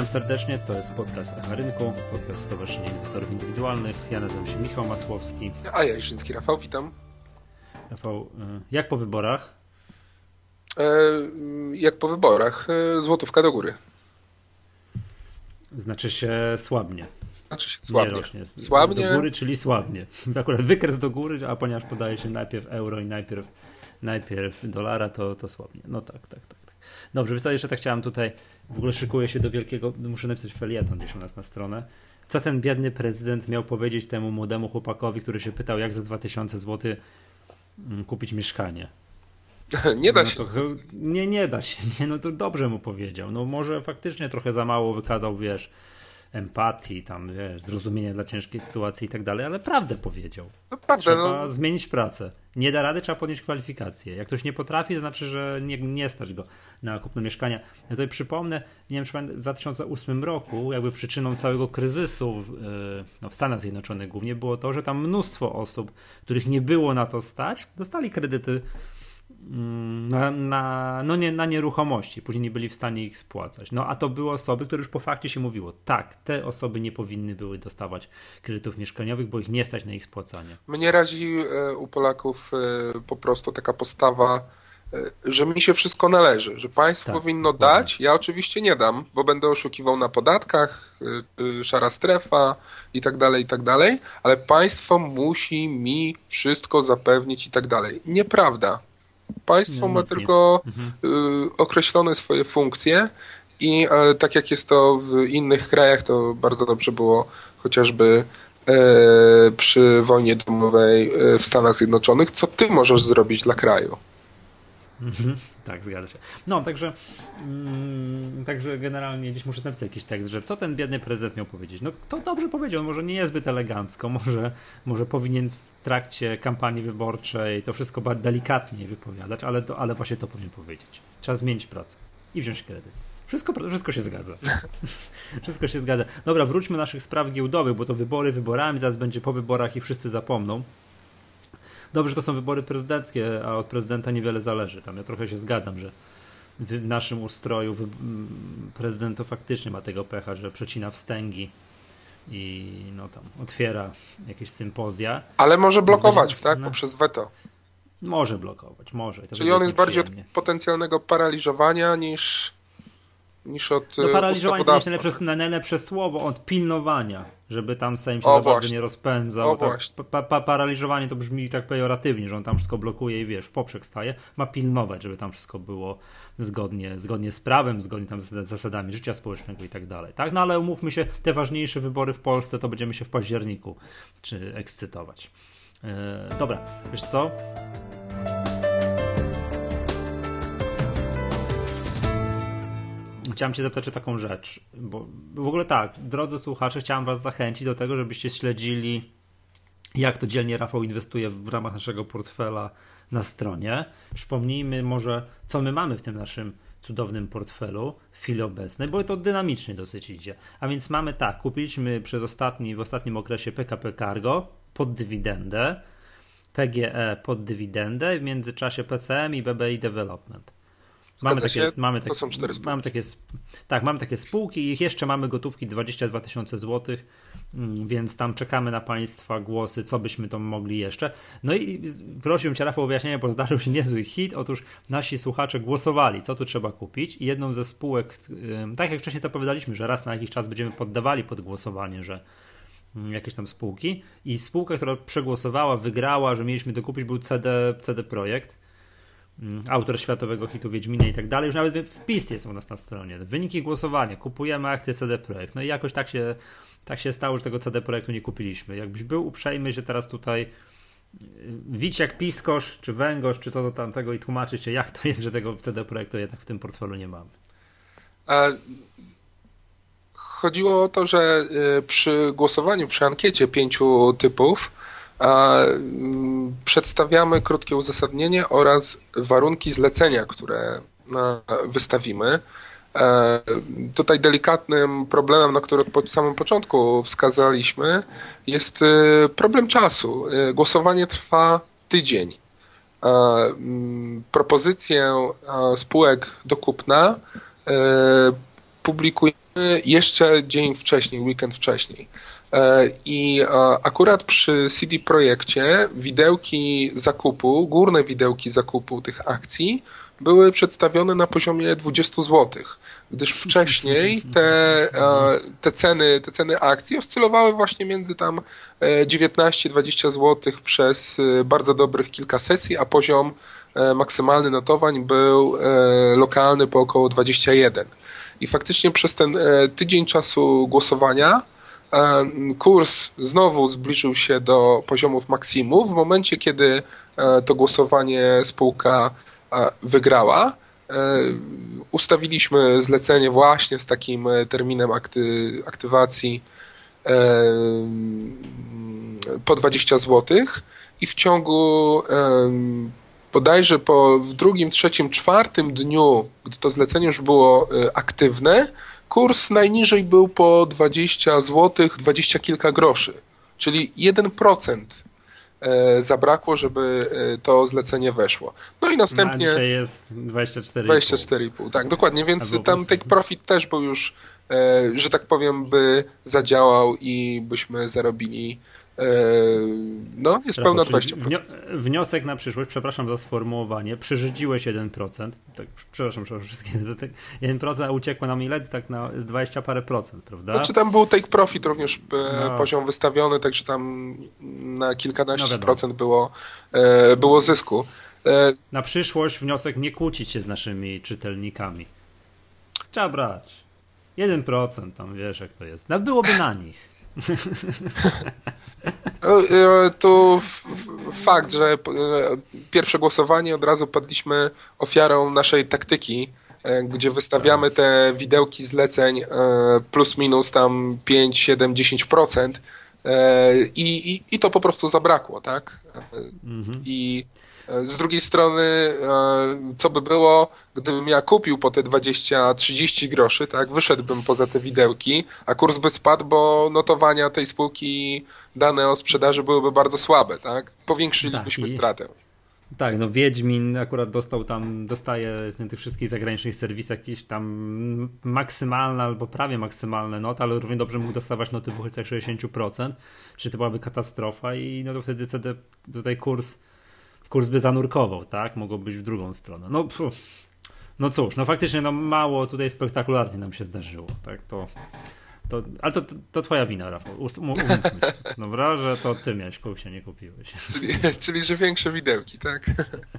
Witam serdecznie, to jest podcast Echa Rynku, podcast Stowarzyszenia Inwestorów Indywidualnych. Ja nazywam się Michał Masłowski. A ja Jerzyński Rafał, witam. Rafał, y, jak po wyborach? E, jak po wyborach, e, złotówka do góry. Znaczy się słabnie. Znaczy się słabnie. Nie rośnie. Słabnie. Do góry, czyli słabnie. Akurat wykres do góry, a ponieważ podaje się najpierw euro i najpierw, najpierw dolara, to, to słabnie. No tak, tak, tak. tak. Dobrze, więc jeszcze tak chciałem tutaj, w ogóle szykuję się do wielkiego, muszę napisać felieton gdzieś u nas na stronę. Co ten biedny prezydent miał powiedzieć temu młodemu chłopakowi, który się pytał, jak za 2000 zł mm, kupić mieszkanie? Nie da no się. To, nie, nie da się. Nie, no to dobrze mu powiedział. No może faktycznie trochę za mało wykazał, wiesz, empatii, tam, wiesz, zrozumienia dla ciężkiej sytuacji i tak dalej, ale prawdę powiedział. No prawda, trzeba no. zmienić pracę. Nie da rady, trzeba podnieść kwalifikacje. Jak ktoś nie potrafi, to znaczy, że nie, nie stać go na kupno mieszkania. Ja tutaj przypomnę, nie wiem, czy w 2008 roku, jakby przyczyną całego kryzysu yy, no, w Stanach Zjednoczonych głównie było to, że tam mnóstwo osób, których nie było na to stać, dostali kredyty na, na, no nie, na nieruchomości, później nie byli w stanie ich spłacać. No a to były osoby, które już po fakcie się mówiło, tak, te osoby nie powinny były dostawać kredytów mieszkaniowych, bo ich nie stać na ich spłacanie. Mnie razi e, u Polaków e, po prostu taka postawa, e, że mi się wszystko należy, że państwo tak, powinno dokładnie. dać, ja oczywiście nie dam, bo będę oszukiwał na podatkach, szara strefa i tak dalej, i tak dalej, ale państwo musi mi wszystko zapewnić i tak dalej. Nieprawda Państwo ma tylko mhm. określone swoje funkcje i e, tak jak jest to w innych krajach, to bardzo dobrze było chociażby e, przy wojnie domowej e, w Stanach Zjednoczonych. Co ty możesz zrobić dla kraju? Mhm. Tak, zgadza się. No, także, mm, także generalnie gdzieś muszę napisać jakiś tekst, że co ten biedny prezydent miał powiedzieć. No, to dobrze powiedział, może nie jest zbyt elegancko, może, może powinien trakcie kampanii wyborczej to wszystko bardzo delikatnie wypowiadać, ale, to, ale właśnie to powinien powiedzieć. Trzeba zmienić pracę i wziąć kredyt. Wszystko, wszystko się zgadza. wszystko się zgadza. Dobra, wróćmy do naszych spraw giełdowych, bo to wybory wyborami, zaraz będzie po wyborach i wszyscy zapomną. Dobrze, że to są wybory prezydenckie, a od prezydenta niewiele zależy. Tam ja trochę się zgadzam, że w naszym ustroju prezydent to faktycznie ma tego pecha, że przecina wstęgi i no tam otwiera jakieś sympozja. Ale może blokować, tak? No, Poprzez weto. Może blokować, może. To Czyli on jest bardziej od potencjalnego paraliżowania niż niż od no, paraliżowanie to jest najlepsze, najlepsze słowo, od pilnowania, żeby tam Sejm się o, za bardzo nie rozpędzał. Tak, pa, pa, paraliżowanie to brzmi tak pejoratywnie, że on tam wszystko blokuje i wiesz, w poprzek staje. Ma pilnować, żeby tam wszystko było zgodnie, zgodnie z prawem, zgodnie tam z zasadami życia społecznego i tak dalej. Tak? No ale umówmy się, te ważniejsze wybory w Polsce to będziemy się w październiku czy ekscytować. Yy, dobra, wiesz co? Chciałem Cię zapytać o taką rzecz, bo w ogóle tak, drodzy słuchacze, chciałem Was zachęcić do tego, żebyście śledzili, jak to dzielnie Rafał inwestuje w ramach naszego portfela na stronie. Przypomnijmy może, co my mamy w tym naszym cudownym portfelu w chwili obecnej, bo to dynamicznie dosyć idzie. A więc mamy tak, kupiliśmy przez ostatni, w ostatnim okresie PKP Cargo pod dywidendę, PGE pod dywidendę, w międzyczasie PCM i BBI Development. Mamy takie, mamy takie, to są cztery spółki. Mamy takie, tak, mamy takie spółki i ich jeszcze mamy gotówki 22 tysiące złotych, mm, więc tam czekamy na Państwa głosy, co byśmy to mogli jeszcze. No i prosiłbym Cię Rafał o wyjaśnienie, bo zdarzył się niezły hit. Otóż nasi słuchacze głosowali, co tu trzeba kupić i jedną ze spółek, tak jak wcześniej zapowiadaliśmy, że raz na jakiś czas będziemy poddawali pod głosowanie, że mm, jakieś tam spółki i spółka, która przegłosowała, wygrała, że mieliśmy dokupić był CD, CD Projekt autor światowego hitu Wiedźmina i tak dalej. Już nawet wpis jest u nas na stronie. Wyniki głosowania. Kupujemy akcję CD Projekt. No i jakoś tak się, tak się stało, że tego CD Projektu nie kupiliśmy. Jakbyś był uprzejmy że teraz tutaj y, wić jak piskosz, czy węgorz, czy co do tamtego i tłumaczyć się, jak to jest, że tego CD Projektu jednak w tym portfelu nie mamy. E, chodziło o to, że y, przy głosowaniu, przy ankiecie pięciu typów, Mm, przedstawiamy krótkie uzasadnienie oraz warunki zlecenia, które wystawimy. E, tutaj delikatnym problemem, na który od samym początku wskazaliśmy, jest e, problem czasu. E, głosowanie trwa tydzień. Mm, propozycję spółek do kupna publikujemy jeszcze dzień wcześniej, weekend wcześniej. E, I akurat przy CD Projekcie widełki zakupu, górne widełki zakupu tych akcji były przedstawione na poziomie 20 zł, gdyż wcześniej te, e, te, ceny, te ceny akcji oscylowały właśnie między tam 19-20 e, zł przez bardzo dobrych kilka sesji, a poziom maksymalny notowań był lokalny po około 21. I faktycznie przez ten tydzień czasu głosowania E, kurs znowu zbliżył się do poziomów maksimum. W momencie, kiedy e, to głosowanie spółka e, wygrała, ustawiliśmy zlecenie właśnie z takim terminem akty, aktywacji po 20 zł i w ciągu bodajże po w drugim, trzecim, czwartym dniu, gdy to zlecenie już było aktywne, Kurs najniżej był po 20 zł, 20 kilka groszy, czyli 1% e, zabrakło, żeby e, to zlecenie weszło. No i następnie... Dzisiaj jest 24,5. 24,5, tak, dokładnie, więc tam take profit też był już, e, że tak powiem, by zadziałał i byśmy zarobili no, jest pełna 20%. Wniosek na przyszłość, przepraszam za sformułowanie, przyrzydziłeś 1%, tak, przepraszam, przepraszam wszystkie, 1%, a uciekło nam ile? Tak na 20 parę procent, prawda? Znaczy tam był take profit również e, no. poziom wystawiony, także tam na kilkanaście no procent było, e, było zysku. Na przyszłość wniosek nie kłócić się z naszymi czytelnikami. Trzeba brać. 1% tam, wiesz jak to jest. No, byłoby na nich. No, e, tu fakt, że e, pierwsze głosowanie od razu padliśmy ofiarą naszej taktyki, e, gdzie wystawiamy te widełki zleceń plus minus tam 5, 7, 10% i, i, i to po prostu zabrakło, tak? Mhm. I z drugiej strony, co by było, gdybym ja kupił po te 20-30 groszy, tak, wyszedłbym poza te widełki, a kurs by spadł, bo notowania tej spółki, dane o sprzedaży byłyby bardzo słabe, tak? Powiększylibyśmy tak, stratę. Tak, no Wiedźmin akurat dostał tam, dostaje w tych wszystkich zagranicznych serwisach jakieś tam maksymalne albo prawie maksymalne noty, ale równie dobrze mógł dostawać noty w okolicach 60%, czy to byłaby katastrofa i no to wtedy CD, tutaj kurs kurs by zanurkował, tak? Mogło być w drugą stronę. No, no cóż, no faktycznie no mało tutaj spektakularnie nam się zdarzyło, tak? To, to, ale to, to twoja wina, Rafał. Umówmy się, dobra, że to ty miałeś się nie kupiłeś. Czyli, czyli że większe widełki, tak?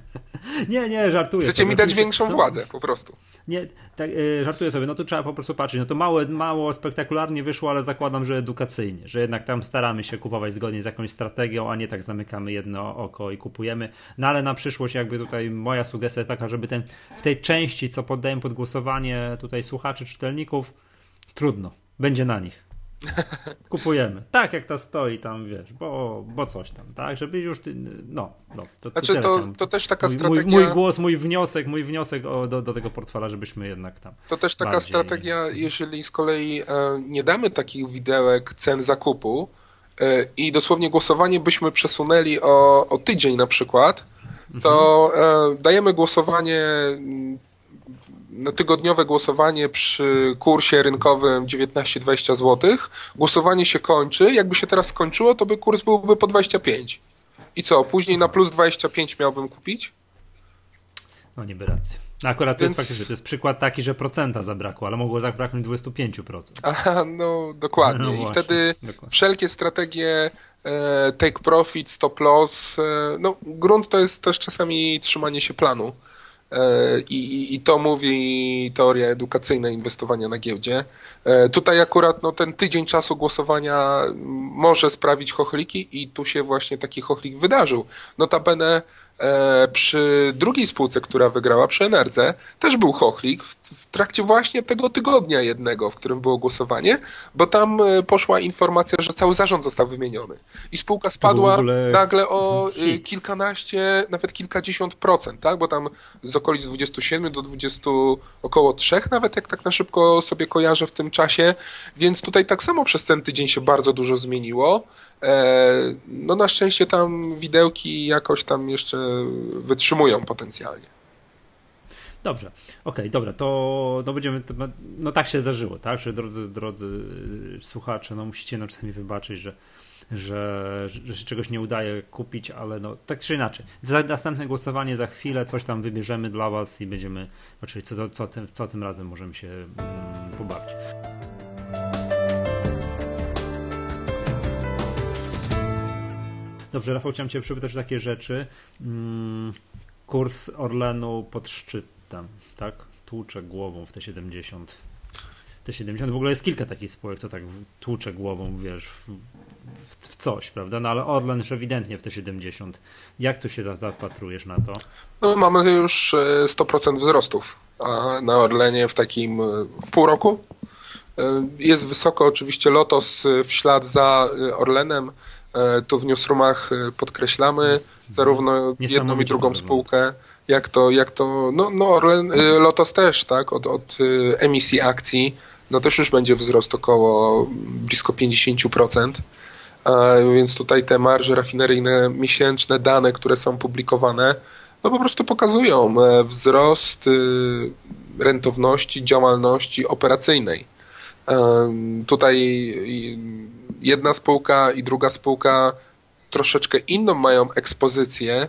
nie, nie, żartuję. Chcecie mi dać większą no, władzę, po prostu. Nie, tak, y, żartuję sobie, no to trzeba po prostu patrzeć. No to mało, mało spektakularnie wyszło, ale zakładam, że edukacyjnie, że jednak tam staramy się kupować zgodnie z jakąś strategią, a nie tak zamykamy jedno oko i kupujemy. No ale na przyszłość jakby tutaj moja sugestia taka, żeby ten w tej części, co poddaję pod głosowanie tutaj słuchaczy, czytelników, trudno, będzie na nich. Kupujemy. Tak jak ta stoi tam, wiesz, bo, bo coś tam, tak? Żeby już, ty, no, no. To, znaczy to, to też taka mój, strategia... Mój, mój, głos, mój wniosek, mój wniosek o, do, do tego portfela, żebyśmy jednak tam... To też taka bardziej... strategia, jeżeli z kolei e, nie damy takich widełek cen zakupu e, i dosłownie głosowanie byśmy przesunęli o, o tydzień na przykład, to mhm. e, dajemy głosowanie tygodniowe głosowanie przy kursie rynkowym 19-20 zł. Głosowanie się kończy. Jakby się teraz skończyło, to by kurs byłby po 25. I co, później na plus 25 miałbym kupić? No niby rację. No akurat to Więc... jest faktycznie, to jest przykład taki, że procenta zabrakło, ale mogło zabraknąć 25%. Aha, no dokładnie. No I wtedy dokładnie. wszelkie strategie e, take profit, stop loss, e, no grunt to jest też czasami trzymanie się planu. E, I, I, to mówi teoria edukacyjna inwestowania na giełdzie. E, tutaj akurat no, ten tydzień czasu głosowania może sprawić chochliki i tu się właśnie taki chochlik wydarzył. Notabene E, przy drugiej spółce, która wygrała, przy Enerdze, też był chochlik w, w, trakcie właśnie tego tygodnia jednego, w którym było głosowanie, bo tam e, poszła informacja, że cały zarząd został wymieniony. I spółka spadła ogóle... nagle o e, Hit. kilkanaście, nawet kilkadziesiąt procent, tak? Bo tam z okolic 27 do 20, około 3 nawet, jak tak na szybko sobie kojarzę w tym czasie. Więc tutaj tak samo przez ten tydzień się bardzo dużo zmieniło. E, no na szczęście tam widełki jakoś tam jeszcze wytrzymują potencjalnie. Dobrze, okej, okay, dobra, to, to będziemy, to, no tak się zdarzyło, tak, że drodzy, drodzy słuchacze, no musicie nam czasami wybaczyć, że, że, że się czegoś nie udaje kupić, ale no tak czy inaczej. Za następne głosowanie za chwilę coś tam wybierzemy dla was i będziemy, znaczy co, co, tym, co tym razem możemy się mm, pobawić. Dobrze, Rafał, chciałem Cię przypytać takie rzeczy. Mm, kurs Orlenu pod szczytem, tak? Tłucze głową w te 70. Te 70 w ogóle jest kilka takich spółek, co tak tłucze głową, wiesz, w, w, coś, prawda? No ale Orlen już ewidentnie w te 70. Jak tu się zapatrujesz na to? No, mamy już 100% e, wzrostów na Orlenie w takim e, w pół roku. E, jest wysoko oczywiście Lotos w ślad za Orlenem. Tu w newsroomach podkreślamy zarówno jedną i drugą spółkę, jak to, jak to no, no Orlen, Lotos też, tak, od, od emisji akcji, no też już będzie wzrost około blisko 50%. Więc tutaj te marże rafineryjne, miesięczne dane, które są publikowane, no po prostu pokazują e, wzrost rentowności działalności operacyjnej. Tutaj jedna spółka i druga spółka troszeczkę inną mają ekspozycję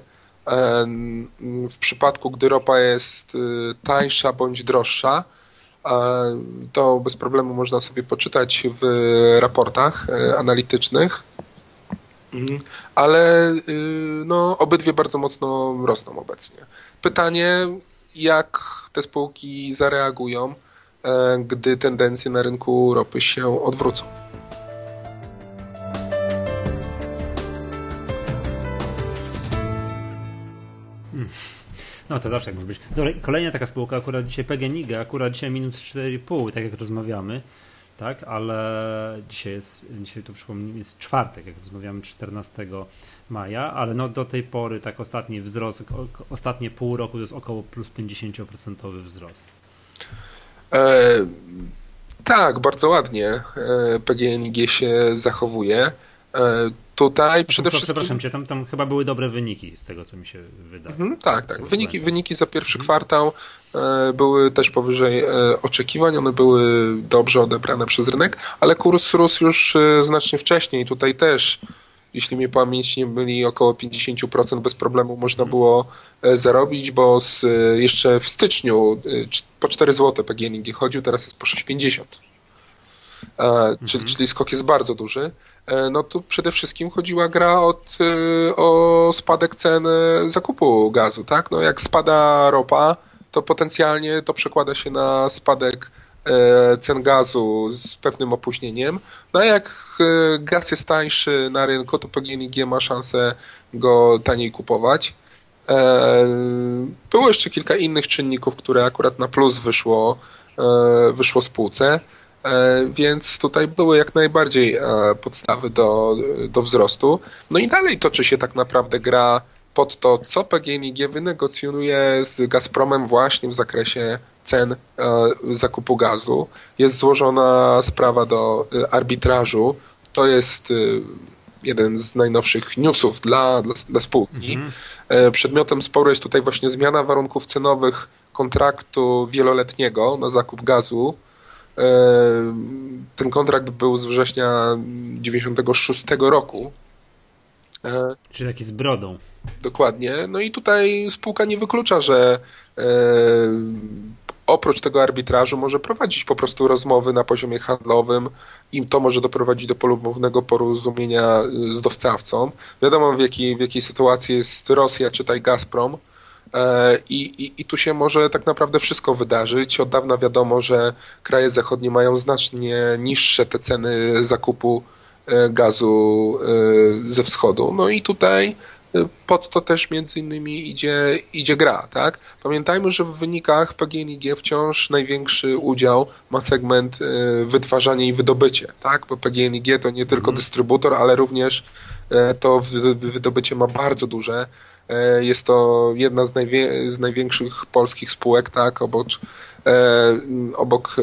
w przypadku, gdy ropa jest y, tańsza bądź droższa, to bez problemu można sobie poczytać w raportach e, analitycznych. Mhm. Ale no, obydwie bardzo mocno rosną obecnie. Pytanie, jak te spółki zareagują, e, gdy tendencje na rynku ropy się odwrócą. No to zawsze tak może być. Dobra, kolejna taka spółka, akurat dzisiaj PGNiG, akurat dzisiaj minus 4,5, tak jak rozmawiamy, tak, ale dzisiaj jest, dzisiaj tu przypomnę, jest czwartek, jak rozmawiamy 14 maja, ale no do tej pory tak ostatni wzrost, ostatnie pół roku to jest około plus 50% wzrost. E, tak, bardzo ładnie e, PGNiG się zachowuje. E, Tutaj przede to, wszystkim. Przepraszam cię, tam, tam chyba były dobre wyniki z tego, co mi się wydaje. Mhm, tak, tak. Wyniki, wyniki za pierwszy mhm. kwartał e, były też powyżej e, oczekiwań, one były dobrze odebrane przez rynek, ale kurs rósł już e, znacznie wcześniej. Tutaj też, jeśli mnie pamięć nie byli około 50% bez problemu można mhm. było e, zarobić, bo z, jeszcze w styczniu po 4 zł PGNiG chodził, teraz jest po 6,50. E, czyli, mhm. czyli skok jest bardzo duży. E, no tu przede wszystkim chodziła gra od, e, o spadek cen zakupu gazu, tak? No jak spada ropa, to potencjalnie to przekłada się na spadek cen gazu z pewnym opóźnieniem. No a jak gaz jest tańszy na rynku, to PGNiG ma szansę go taniej kupować. Było jeszcze kilka innych czynników, które akurat na plus wyszło, wyszło spółce. E, więc tutaj były jak najbardziej e, podstawy do, do wzrostu. No i dalej toczy się tak naprawdę gra pod to, co PGNiG wynegocjonuje z Gazpromem właśnie w zakresie cen e, zakupu gazu. Jest złożona sprawa do arbitrażu. To jest jeden z najnowszych newsów dla, dla, dla spółki. Mhm. Przedmiotem sporu jest tutaj właśnie zmiana warunków cenowych kontraktu wieloletniego na zakup gazu ten kontrakt był z września 96 roku. E, Czyli taki z brodą. Dokładnie. No i tutaj spółka nie wyklucza, że e, oprócz tego arbitrażu może prowadzić po prostu rozmowy na poziomie handlowym i to może doprowadzić do polubownego porozumienia z dostawcą. Wiadomo w jakiej, w jakiej sytuacji jest Rosja, czytaj Gazprom, E, I, i, I tu się może tak naprawdę wszystko wydarzyć. Od dawna wiadomo, że kraje zachodnie mają znacznie niższe te ceny zakupu e, gazu e, ze wschodu. No i tutaj pod to też między innymi idzie, idzie gra, tak? Pamiętajmy, że w wynikach PGNiG wciąż największy udział ma segment wytwarzanie i wydobycie, tak? Bo PGNiG to nie tylko mhm. dystrybutor, ale również to wydobycie ma bardzo duże. E, jest to jedna z, najwie, z największych polskich spółek, tak, obok, e, obok e,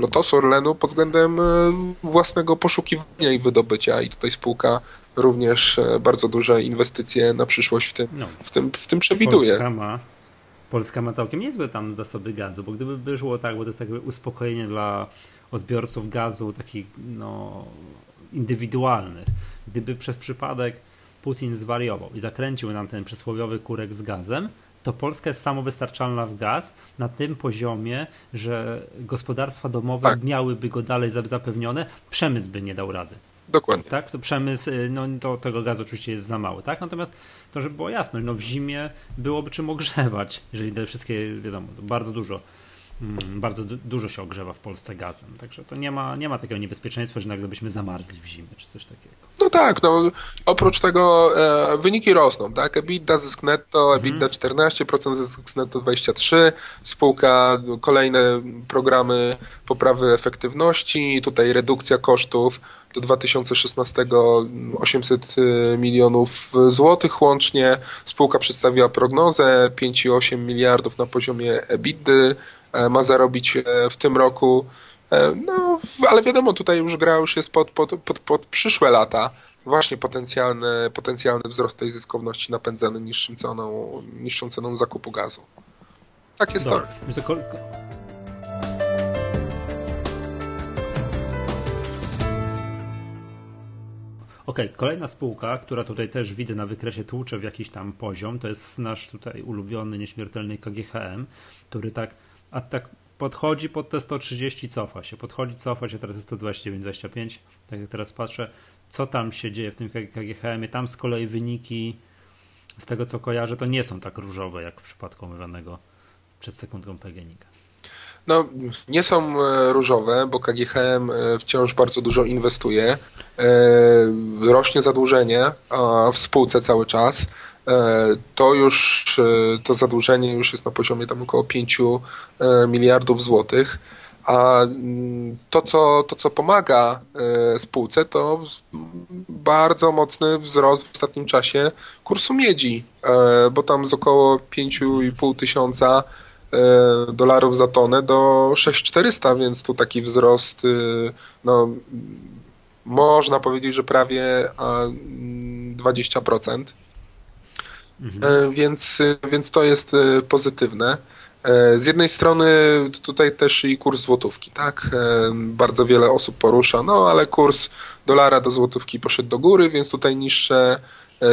Lotosu Orlenu pod względem własnego poszukiwania i wydobycia. I tutaj spółka również bardzo duże inwestycje na przyszłość w tym, no. w tym, w tym przewiduje. Polska ma, Polska ma całkiem niezłe tam zasoby gazu, bo gdyby było tak, bo to jest takie uspokojenie dla odbiorców gazu takich no, indywidualnych, gdyby przez przypadek Putin zwariował i zakręcił nam ten przysłowiowy kurek z gazem, to Polska jest samowystarczalna w gaz na tym poziomie, że gospodarstwa domowe tak. miałyby go dalej zapewnione, przemysł by nie dał rady. Dokładnie. Tak, to przemysł, y, no to tego gazu oczywiście jest za mały, tak? Natomiast to, żeby było jasne, no w zimie byłoby czym ogrzewać, jeżeli te wszystkie, wiadomo, bardzo dużo bardzo du dużo się ogrzewa w Polsce gazem. Także to nie ma, nie ma takiego niebezpieczeństwa, że nagle byśmy zamarzli w zimie czy coś takiego. No tak, no oprócz tego e, wyniki rosną, tak? EBITDA zysk netto, EBITDA mm. 14%, zysk netto 23%, spółka, kolejne programy poprawy efektywności, tutaj redukcja kosztów do 2016 800 e, milionów złotych łącznie. Spółka przedstawiła prognozę 5,8 miliardów na poziomie EBITDA E, ma zarobić e, w tym roku. E, no, ale wiadomo, tutaj już gra już jest pod, pod, pod, pod przyszłe lata. Właśnie potencjalny, potencjalny wzrost tej zyskowności napędzany niższym ceną, niższą ceną zakupu gazu. Tak jest Dobra. to. Okej, okay, kolejna spółka, która tutaj też widzę na wykresie tłucze w jakiś tam poziom, to jest nasz tutaj ulubiony, nieśmiertelny KGHM, który tak a tak podchodzi pod te 130, cofa się, podchodzi, cofa się, teraz jest 129, 25, tak jak teraz patrzę, co tam się dzieje w tym KGHM-ie, tam z kolei wyniki z tego co kojarzę, to nie są tak różowe jak w przypadku omawianego przed sekundką PGNiG. No, nie są e, różowe, bo KGHM e, wciąż bardzo dużo inwestuje. E, rośnie zadłużenie w spółce cały czas. E, to już e, to zadłużenie już jest na poziomie tam około 5 e, miliardów złotych. A mm, to co, to, co pomaga spółce, to bardzo mocny wzrost w ostatnim czasie kursu miedzi, bo tam z około 5,5 tysiąca dolarów za tonę do 6400, więc tu taki wzrost, no, można powiedzieć, że prawie 20%. Mhm. Więc, więc to jest e, pozytywne. E, z jednej strony tutaj też i kurs złotówki, tak? Bardzo wiele osób porusza, no ale kurs dolara do złotówki poszedł do góry, więc tutaj niższe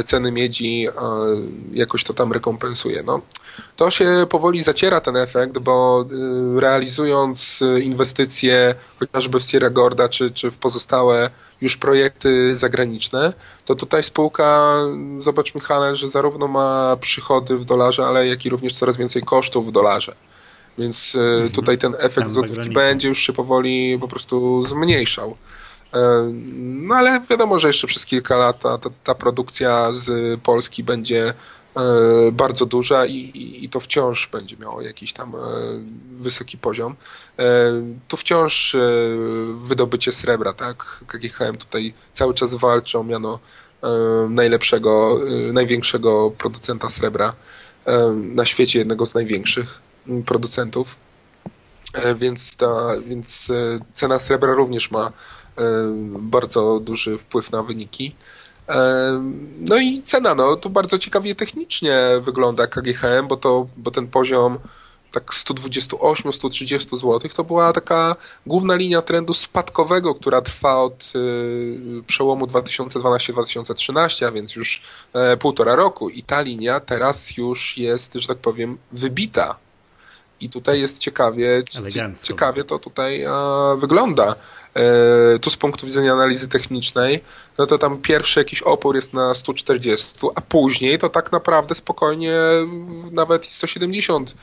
ceny miedzi jakoś to tam rekompensuje. No, to się powoli zaciera ten efekt, bo realizując inwestycje chociażby w Sierra Gorda czy, czy w pozostałe już projekty zagraniczne, to tutaj spółka, zobacz Michale, że zarówno ma przychody w dolarze, ale jak i również coraz więcej kosztów w dolarze. Więc e, mhm. tutaj ten efekt złotówki będzie już się powoli po prostu zmniejszał. No ale wiadomo, że jeszcze przez kilka lat ta, ta, produkcja z Polski będzie E, bardzo duża i, i, to wciąż będzie miało jakiś tam e, wysoki poziom. E, tu wciąż wydobycie srebra, tak? KGHM tutaj cały czas walczy o miano najlepszego, największego producenta srebra na świecie, jednego z największych producentów. Więc, ta, więc cena srebra również ma bardzo duży wpływ na wyniki. No i cena, no to bardzo ciekawie technicznie wygląda KGHM, bo, to, bo ten poziom tak 128-130 zł to była taka główna linia trendu spadkowego, która trwa od y, przełomu 2012-2013, a więc już e, półtora roku i ta linia teraz już jest, że tak powiem, wybita. I tutaj jest ciekawie, ciekawie to tutaj e, wygląda. E, tu z punktu widzenia analizy technicznej, no to tam pierwszy jakiś opór jest na 140, a później to tak naprawdę spokojnie nawet i 170 e,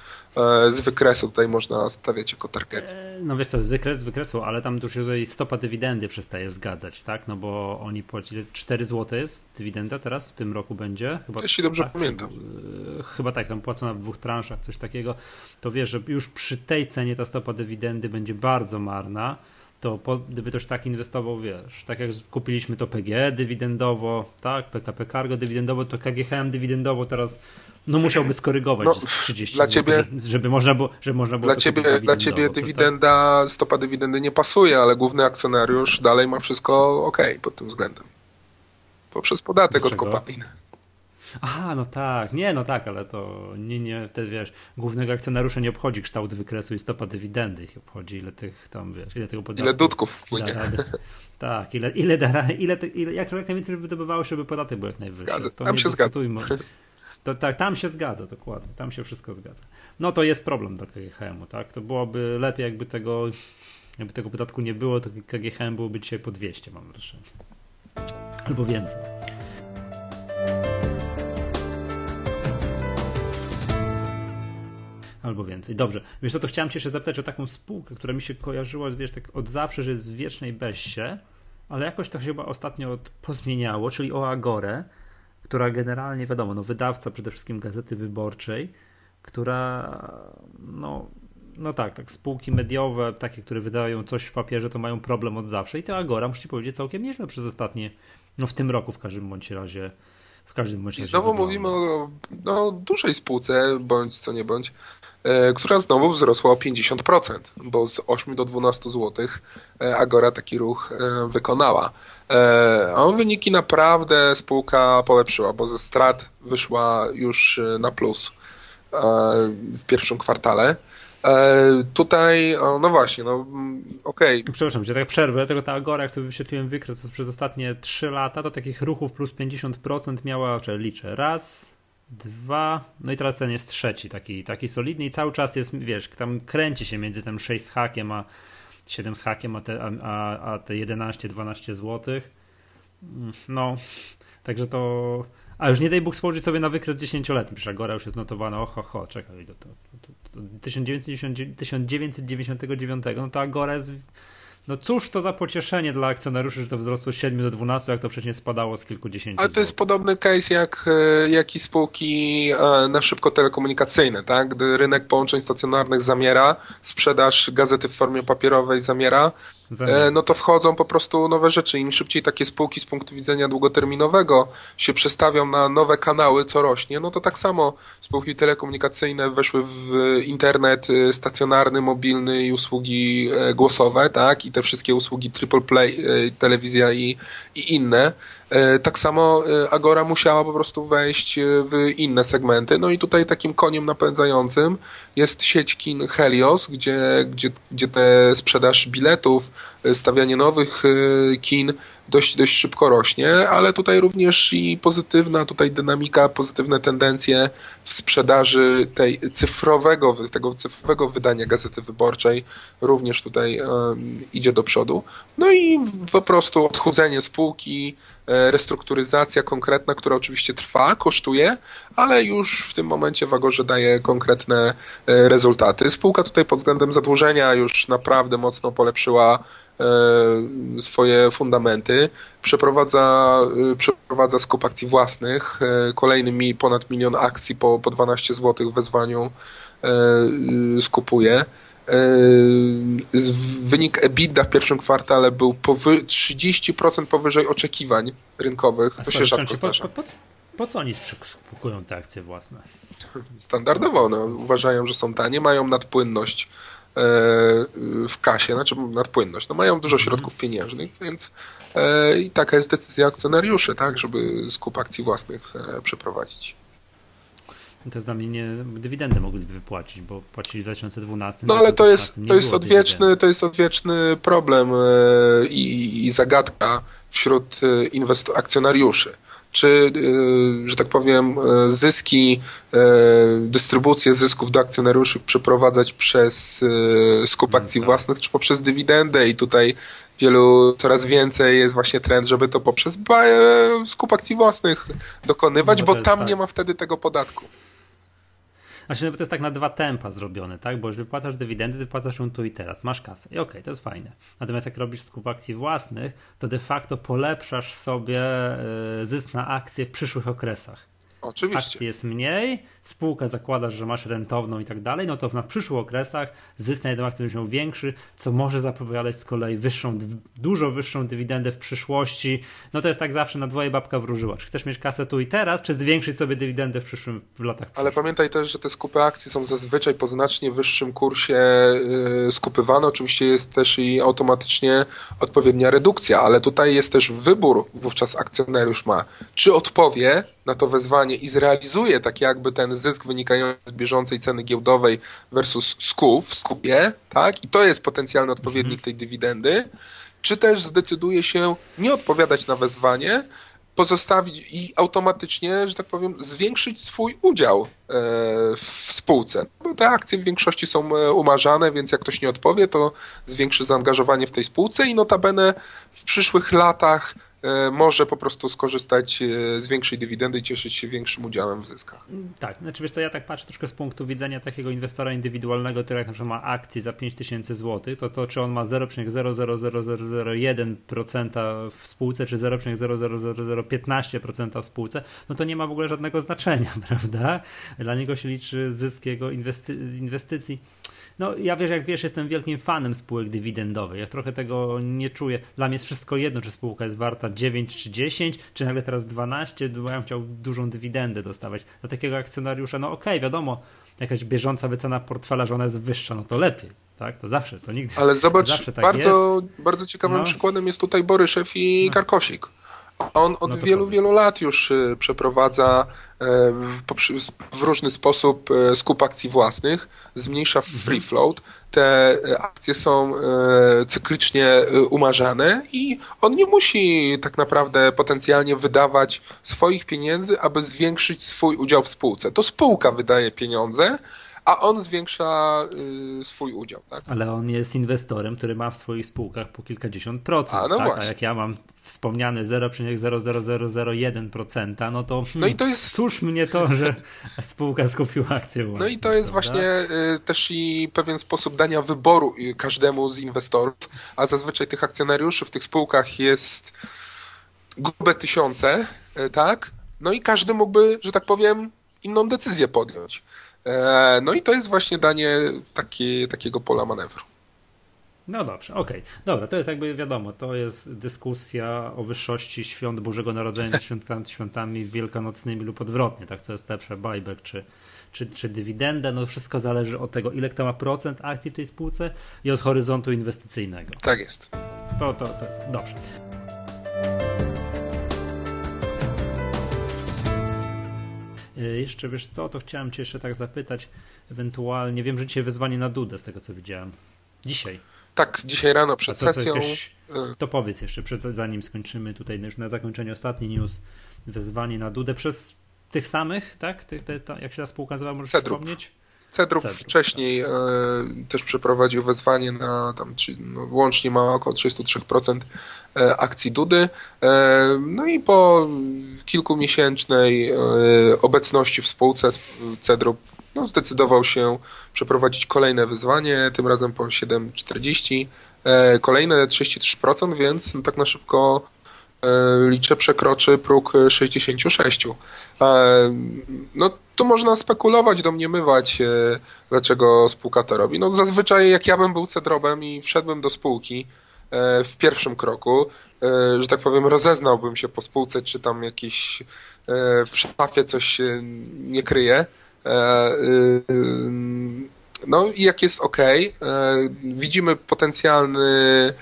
z wykresu tutaj można stawiać jako target. E, no wiesz co, z wykres, z wykresu, ale tam już tutaj stopa dywidendy przestaje zgadzać, tak? No bo oni płacili 4 zł jest dywidenda teraz w tym roku będzie. Chyba, Jeśli dobrze tak, pamiętam. Chyba tak, tam płacona w dwóch transzach, coś takiego. To wiesz, że już przy tej cenie ta stopa dywidendy będzie bardzo marna to po, gdyby ktoś tak inwestował, wiesz, tak jak kupiliśmy to PGE dywidendowo, tak, PKP Cargo dywidendowo, to KGHM dywidendowo teraz no musiałby skorygować no, z 30 dla ciebie, żeby można było, żeby można było dla ciebie, dla ciebie dywidenda, tak? stopa dywidendy nie pasuje, ale główny akcjonariusz dalej ma wszystko ok pod tym względem. Poprzez podatek Dlaczego? od kopalin. Aha, no tak, nie, no tak, ale to nie, nie, wtedy wiesz, głównego akcjonariusza nie obchodzi kształt wykresu i stopa dywidendy, ich obchodzi ile tych tam, wiesz, ile tego podatku. Ile dudków wpłynie. Tak, ile, ile, ile, ile, ile jak, jak najwięcej wydobywało, żeby podatek był jak najwyższy. Zgadza, to tam się zgadza. To, tak, tam się zgadza, dokładnie, tam się wszystko zgadza. No to jest problem do KGHM-u, tak? To byłoby lepiej, jakby tego, jakby tego podatku nie było, to KGHM byłoby dzisiaj po 200, mam wrażenie. Albo więcej. Albo więcej. Dobrze. Wiesz co, to chciałem cię jeszcze zapytać o taką spółkę, która mi się kojarzyła wiesz, tak od zawsze, że jest w wiecznej beście, ale jakoś to się chyba ostatnio pozmieniało, czyli o Agorę, która generalnie, wiadomo, no wydawca przede wszystkim Gazety Wyborczej, która no, no tak, tak, spółki mediowe, takie, które wydają coś w papierze, to mają problem od zawsze i ta Agora, muszę ci powiedzieć, całkiem nieźle przez ostatnie, no w tym roku w każdym bądź razie w każdym razie. I znowu mówimy o no, dużej spółce, bądź co nie bądź, E, która znowu wzrosła o 50%, bo z 8 do 12 zł e, Agora taki ruch e, wykonała. A wyniki naprawdę spółka polepszyła, bo ze strat wyszła już na plus w pierwszym kwartale. Tutaj, no właśnie, no mm, okej. Okay. Przepraszam cię, tak przerwę, tego ta Agora, jak sobie wyświetliłem wykres przez ostatnie 3 lata, to takich ruchów plus 50% miała, czy liczę, raz, dwa, no i teraz ten jest trzeci, taki, taki solidny i cały czas jest, wiesz, tam kręci się między tym 6 z hakiem, a 7 z hakiem, a te, a, a te 11-12 zł. No, także to... A już nie daj Bóg spojrzeć sobie na wykres 10-letni, przecież Agora już jest notowana, oho, ho, czekaj, to, to, to, to 1999, no to Agora jest no cóż to za pocieszenie dla akcjonariuszy, że to wzrosło z 7 do 12, jak to przecież spadało z kilkudziesięciu. Ale to jest podobny case jak, e, jak i spółki e, na szybko telekomunikacyjne, tak? Gdy rynek połączeń stacjonarnych zamiera, sprzedaż gazety w formie papierowej zamiera, no to wchodzą po prostu nowe rzeczy. Im szybciej takie spółki z punktu widzenia długoterminowego się przestawią na nowe kanały, co rośnie, no to tak samo spółki telekomunikacyjne weszły w internet e, stacjonarny, mobilny i usługi e, głosowe, tak? I te wszystkie usługi triple play, telewizja i, i inne. E, tak samo e, Agora musiała po prostu wejść e, w inne segmenty. No i tutaj takim koniem napędzającym jest sieć kin Helios, gdzie, gdzie, gdzie te sprzedaż biletów, stawianie nowych kin dość, dość szybko rośnie, ale tutaj również i pozytywna tutaj dynamika, pozytywne tendencje w sprzedaży tej cyfrowego, tego cyfrowego wydania Gazety Wyborczej również tutaj idzie do przodu. No i po prostu odchudzenie spółki, e, restrukturyzacja konkretna, która oczywiście trwa, kosztuje, ale już w tym momencie w Agorze daje konkretne e, rezultaty. Spółka tutaj pod względem zadłużenia już naprawdę mocno polepszyła swoje fundamenty, przeprowadza, e, przeprowadza skup akcji własnych, e, kolejny mi ponad milion akcji po, po 12 zł w wezwaniu skupuje. Wynik EBITDA w pierwszym kwartale był powy 30% powyżej oczekiwań rynkowych. To się rzadko zdarza. Po, po, po, co oni skupują te akcje własne? Standardowo. No, uważają, że są tanie, mają nadpłynność E, w kasie, znaczy nadpłynność. No mają dużo mhm. środków pieniężnych, więc e, i taka jest decyzja akcjonariuszy, tak, żeby skup akcji własnych e, przeprowadzić. To jest dla mnie nie, dywidendy mogliby wypłacić, bo płacili w 2012. No ale to jest, to jest odwieczny, to jest odwieczny problem i, i zagadka wśród inwestor- akcjonariuszy czy, y, że tak powiem, y, zyski, y, dystrybucję zysków do akcjonariuszy przeprowadzać przez skup akcji tak. własnych, czy poprzez dywidendę i tutaj wielu, coraz więcej jest właśnie trend, żeby to poprzez skup akcji własnych dokonywać, no bo tam tak. nie ma wtedy tego podatku. Znaczy, no to jest tak na dwa tempa zrobione, tak? Bo już wypłacasz dywidendy, wypłacasz ją tu i teraz, masz kasę. I okej, okay, to jest fajne. Natomiast jak robisz skup akcji własnych, to de facto polepszasz sobie e, zysk na akcje w przyszłych okresach. Oczywiście. Akcji jest mniej, spółka zakładasz, że masz rentowną i tak dalej, no to na przyszłych okresach zysk na jedną akcję będzie miał większy, co może zapowiadać z kolei wyższą, dużo wyższą dywidendę w przyszłości. No to jest tak zawsze na dwoje babka wróżyła. Czy chcesz mieć kasę tu i teraz, czy zwiększyć sobie dywidendę w przyszłym w latach Ale pamiętaj też, że te skupy akcji są zazwyczaj po znacznie wyższym kursie yy, skupywane. Oczywiście jest też i automatycznie odpowiednia redukcja, ale tutaj jest też wybór wówczas akcjonariusz ma, czy odpowie na to wezwanie i zrealizuje tak jakby ten zysk wynikający z bieżącej ceny giełdowej versus skup w skupie, tak? I to jest potencjalny odpowiednik tej dywidendy, czy też zdecyduje się nie odpowiadać na wezwanie, pozostawić i automatycznie, że tak powiem, zwiększyć swój udział e, w spółce. Bo te akcje w większości są e, umarzane, więc jak ktoś nie odpowie, to zwiększy zaangażowanie w tej spółce i notabene w przyszłych latach może po prostu skorzystać e, z większej dywidendy i cieszyć się większym udziałem w zyskach. Tak, znaczy wiesz ja tak patrzę troszkę z punktu widzenia takiego inwestora indywidualnego, który jak na przykład ma akcji za 5000 zł, to to czy on ma 0,00001% w spółce, czy 0,00015% w spółce, no to nie ma w ogóle żadnego znaczenia, prawda? Dla niego się liczy zysk jego inwesty- inwestycji no ja wiesz, jak wiesz, jestem wielkim fanem spółek dywidendowych. Ja trochę tego nie czuję. Dla mnie jest wszystko jedno, czy spółka jest warta 9 czy 10, czy nagle teraz 12, bo ja bym chciał dużą dywidendę dostawać. Dla takiego akcjonariusza, no okej, okay, wiadomo, jakaś bieżąca wycena portfela, że ona jest wyższa, no to lepiej. Tak, to zawsze, to nigdy. Ale zobacz, tak bardzo, bardzo ciekawym no. przykładem jest tutaj Boryszew i no. Karkosik. On od no wielu, wielu lat już y, przeprowadza e, w, różny sposób e, skup akcji własnych, zmniejsza mhm. free float. Te e, akcje są cyklicznie umarzane i on nie musi tak naprawdę potencjalnie wydawać swoich pieniędzy, aby zwiększyć swój udział w spółce. To spółka wydaje pieniądze, a on zwiększa y, swój udział. Tak? Ale on jest inwestorem, który ma w swoich spółkach po kilkadziesiąt procent. A, no tak? a jak ja mam wspomniany 0,00001%, no to, no i to jest... cóż mnie to, że spółka skupiła akcję własną, No i to jest prawda? właśnie y, też i pewien sposób dania wyboru y, każdemu z inwestorów, a zazwyczaj tych akcjonariuszy w tych spółkach jest grube tysiące, y, tak? No i każdy mógłby, że tak powiem, inną decyzję podjąć. E, no i to jest właśnie danie taki, takiego pola manewru. No dobrze, okej. Okay. Dobra, to jest jakby wiadomo, to jest dyskusja o wyższości świąt Bożego Narodzenia świątami, świętami wielkanocnymi lub odwrotnie, tak? Co jest lepsze, buyback czy, czy, czy dywidendę, no wszystko zależy od tego, ile kto ma procent akcji w tej spółce i od horyzontu inwestycyjnego. Tak jest. To, to, to jest, dobrze. Jeszcze wiesz co, to chciałem Cię jeszcze tak zapytać, ewentualnie, wiem, że dzisiaj wezwanie na Dudę z tego co widziałem. Dzisiaj. Tak, dzisiaj rano przed to, sesją. Jakieś, e, to powiedz jeszcze, przed, zanim skończymy tutaj już na zakończenie ostatni news, wezwanie na Dudę przez tych samych, tak? Tych, te, jak się ta spółka nazywa, możesz Cedrup. wspomnieć? Cedrów, Cedrów wcześniej tak. e, też przeprowadził wezwanie na tam, czy, no, łącznie ma około 33% e, akcji Dudy. E, no i po kilkumiesięcznej e, obecności w spółce Cedrup no, zdecydował się przeprowadzić kolejne wyzwanie, tym razem po 7,40. E, kolejne 33%, więc no, tak na szybko e, liczę przekroczy próg 66. No tu można spekulować, domniemywać, e, dlaczego spółka to robi. No zazwyczaj jak ja bym był cedrobem i wszedłbym do spółki e, w pierwszym kroku, e, że tak powiem, rozeznałbym się po spółce, czy tam jakiś w szafie coś nie kryje. No i jak jest ok, widzimy potencjalny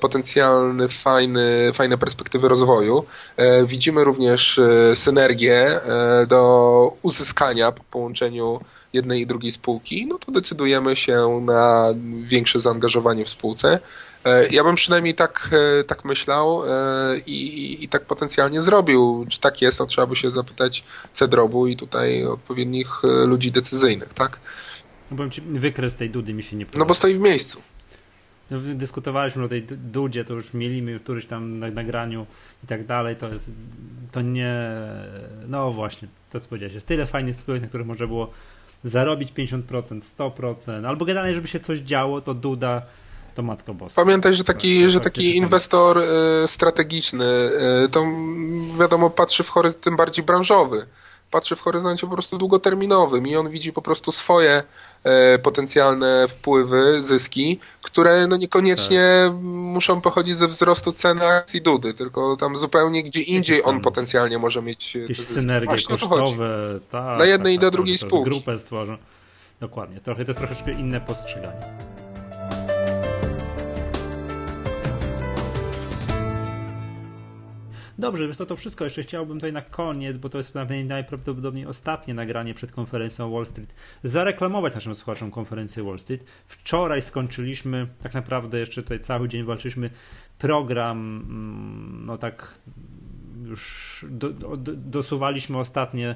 potencjalny, fajny, fajne perspektywy rozwoju. E, widzimy również e, synergię do uzyskania po połączeniu jednej i drugiej spółki, no to decydujemy się na większe zaangażowanie w spółce. Ja bym przynajmniej tak, tak myślał i, i, i tak potencjalnie zrobił. Czy tak jest, no trzeba by się zapytać Cedrobu i tutaj odpowiednich ludzi decyzyjnych, tak? No powiem ci, wykres tej dudy mi się nie podoba. No bo stoi w miejscu. No, dyskutowaliśmy o tej dudzie, to już mieliśmy któryś tam na nagraniu i tak dalej, to jest, to nie, no właśnie, to co powiedziałeś, jest tyle fajnych spółek, na których można było zarobić 50%, 100%, albo generalnie, żeby się coś działo, to Duda to Matko Boska. Pamiętaj, że taki, że taki inwestor y, strategiczny y, to wiadomo patrzy w horyzont tym bardziej branżowy patrzy w horyzoncie po prostu długoterminowym i on widzi po prostu swoje e, potencjalne wpływy, zyski, które no niekoniecznie tak. muszą pochodzić ze wzrostu ceny akcji Dudy, tylko tam zupełnie gdzie indziej on potencjalnie może mieć e, Jakieś synergie Właśnie kosztowe. Tak, Dla jednej tak, i do tak, drugiej spółki. Grupę stworzą. Dokładnie. Trochę, to jest troszeczkę inne postrzeganie. Dobrze, więc to, to wszystko. Jeszcze chciałbym tutaj na koniec, bo to jest najprawdopodobniej ostatnie nagranie przed konferencją Wall Street, zareklamować naszym słuchaczom konferencję Wall Street. Wczoraj skończyliśmy, tak naprawdę jeszcze tutaj cały dzień walczyliśmy program, mm, no tak już do, do, dosuwaliśmy ostatnie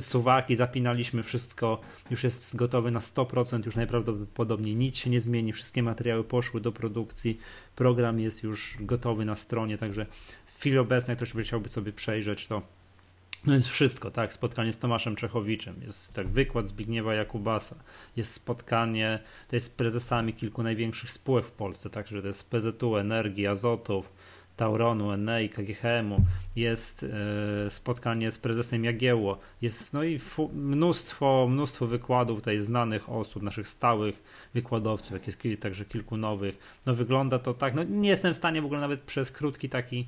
suwaki, zapinaliśmy wszystko, już jest gotowy na 100%, już najprawdopodobniej nic się nie zmieni, wszystkie materiały poszły do produkcji, program jest już gotowy na stronie, także chwili obecnej ktoś by chciałby sobie przejrzeć to no jest wszystko, tak, spotkanie z Tomaszem Czechowiczem, jest tak wykład Zbigniewa Jakubasa, jest spotkanie, to jest z prezesami kilku największych spółek w Polsce, także to jest PZU, Energii, Azotów, Tauronu, Enei, KGHM-u, jest e, spotkanie z prezesem Jagiełło, jest no i mnóstwo, mnóstwo wykładów tutaj znanych osób, naszych stałych wykładowców, jak jest także kilku nowych. No wygląda to tak, no nie jestem w stanie w ogóle nawet przez krótki taki,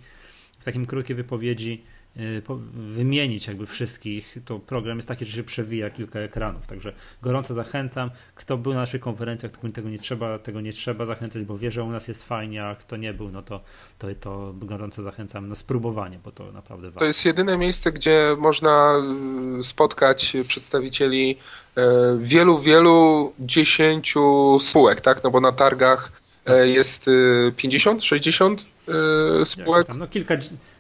w takim krótkiej wypowiedzi Y, wymienić jakby wszystkich, to program jest taki, że się przewija kilka ekranów, także gorąco zachęcam. Kto był na naszych konferencjach, tego nie trzeba, tego nie trzeba zachęcać, bo wie, że u nas jest fajnie, a kto nie był, no to, to, to gorąco zachęcam na spróbowanie, bo to naprawdę warto. To jest jedyne miejsce, gdzie można y, spotkać przedstawicieli y, wielu, wielu dziesięciu spółek, tak? No bo na targach. Jest 50, 60 spółek. no kilka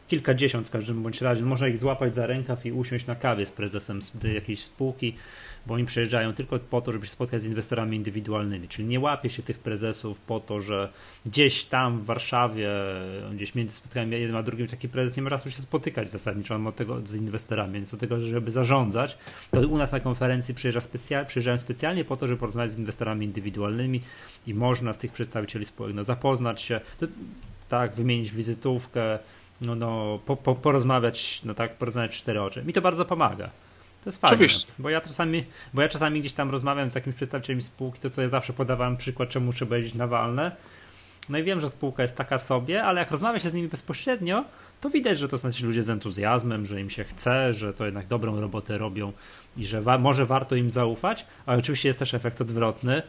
kilkadziesiąt w każdym bądź razie. Można ich złapać za rękaw i usiąść na kawie z prezesem jakiejś spółki, bo oni przyjeżdżają tylko po to, żeby się spotkać z inwestorami indywidualnymi. Czyli nie łapie się tych prezesów po to, że gdzieś tam w Warszawie, gdzieś między spotkaniami jednym a drugim, taki prezes nie ma razu się spotykać zasadniczo on od tego z inwestorami, więc do tego, żeby zarządzać, to u nas na konferencji przyjeżdża specjal, przyjeżdżają specjalnie po to, żeby porozmawiać z inwestorami indywidualnymi i można z tych przedstawicieli spółek no, zapoznać się, to, tak, wymienić wizytówkę, no, no, po, po, porozmawiać, no tak, porozmawiać cztery oczy. Mi to bardzo pomaga. To jest fajne. Oczywiście. Bo ja czasami, bo ja czasami gdzieś tam rozmawiam z jakimś przedstawicielem spółki, to co ja zawsze podawałem przykład, czemu trzeba jeździć na walne. No i wiem, że spółka jest taka sobie, ale jak rozmawia się z nimi bezpośrednio, to widać, że to są ludzie z entuzjazmem, że im się chce, że to jednak dobrą robotę robią i że wa może warto im zaufać, ale oczywiście jest też efekt odwrotny,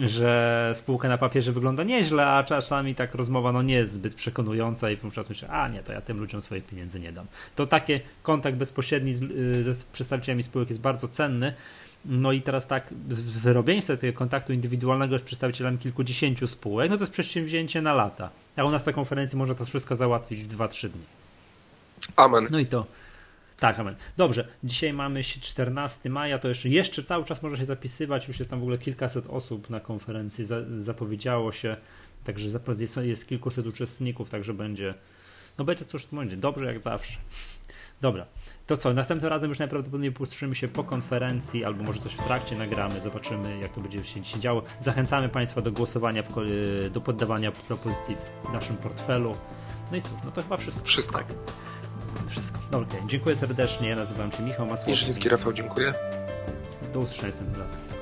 że spółka na papierze wygląda nieźle, a czasami tak rozmowa no nie jest zbyt przekonująca i wówczas myślę, a nie, to ja tym ludziom swoich pieniędzy nie dam. To takie kontakt bezpośredni z, y, ze przedstawicielami spółek jest bardzo cenny. No i teraz tak, z wyrobieństwa tego kontaktu indywidualnego z przedstawicielami kilkudziesięciu spółek, no to jest przedsięwzięcie na lata. A u nas na konferencji można to wszystko załatwić w 2-3 dni. Amen. No i to, tak, amen. Dobrze, dzisiaj mamy 14 maja, to jeszcze, jeszcze cały czas można się zapisywać, już jest tam w ogóle kilkaset osób na konferencji, za, zapowiedziało się, także jest, jest kilkuset uczestników, także będzie, no będzie cóż, będzie dobrze jak zawsze. Dobra, to co, następnym razem już najprawdopodobniej posłyszymy się po konferencji, albo może coś w trakcie nagramy, zobaczymy jak to będzie się dzisiaj działo. Zachęcamy Państwa do głosowania, w, do poddawania propozycji w naszym portfelu. No i cóż, no to chyba wszystko. Wszystko. Tak wszystko. Dobra, okay. dziękuję serdecznie. Nazywam się Michał Masłowski. Niżyński Rafał, dziękuję. Do usłyszenia następnym razem.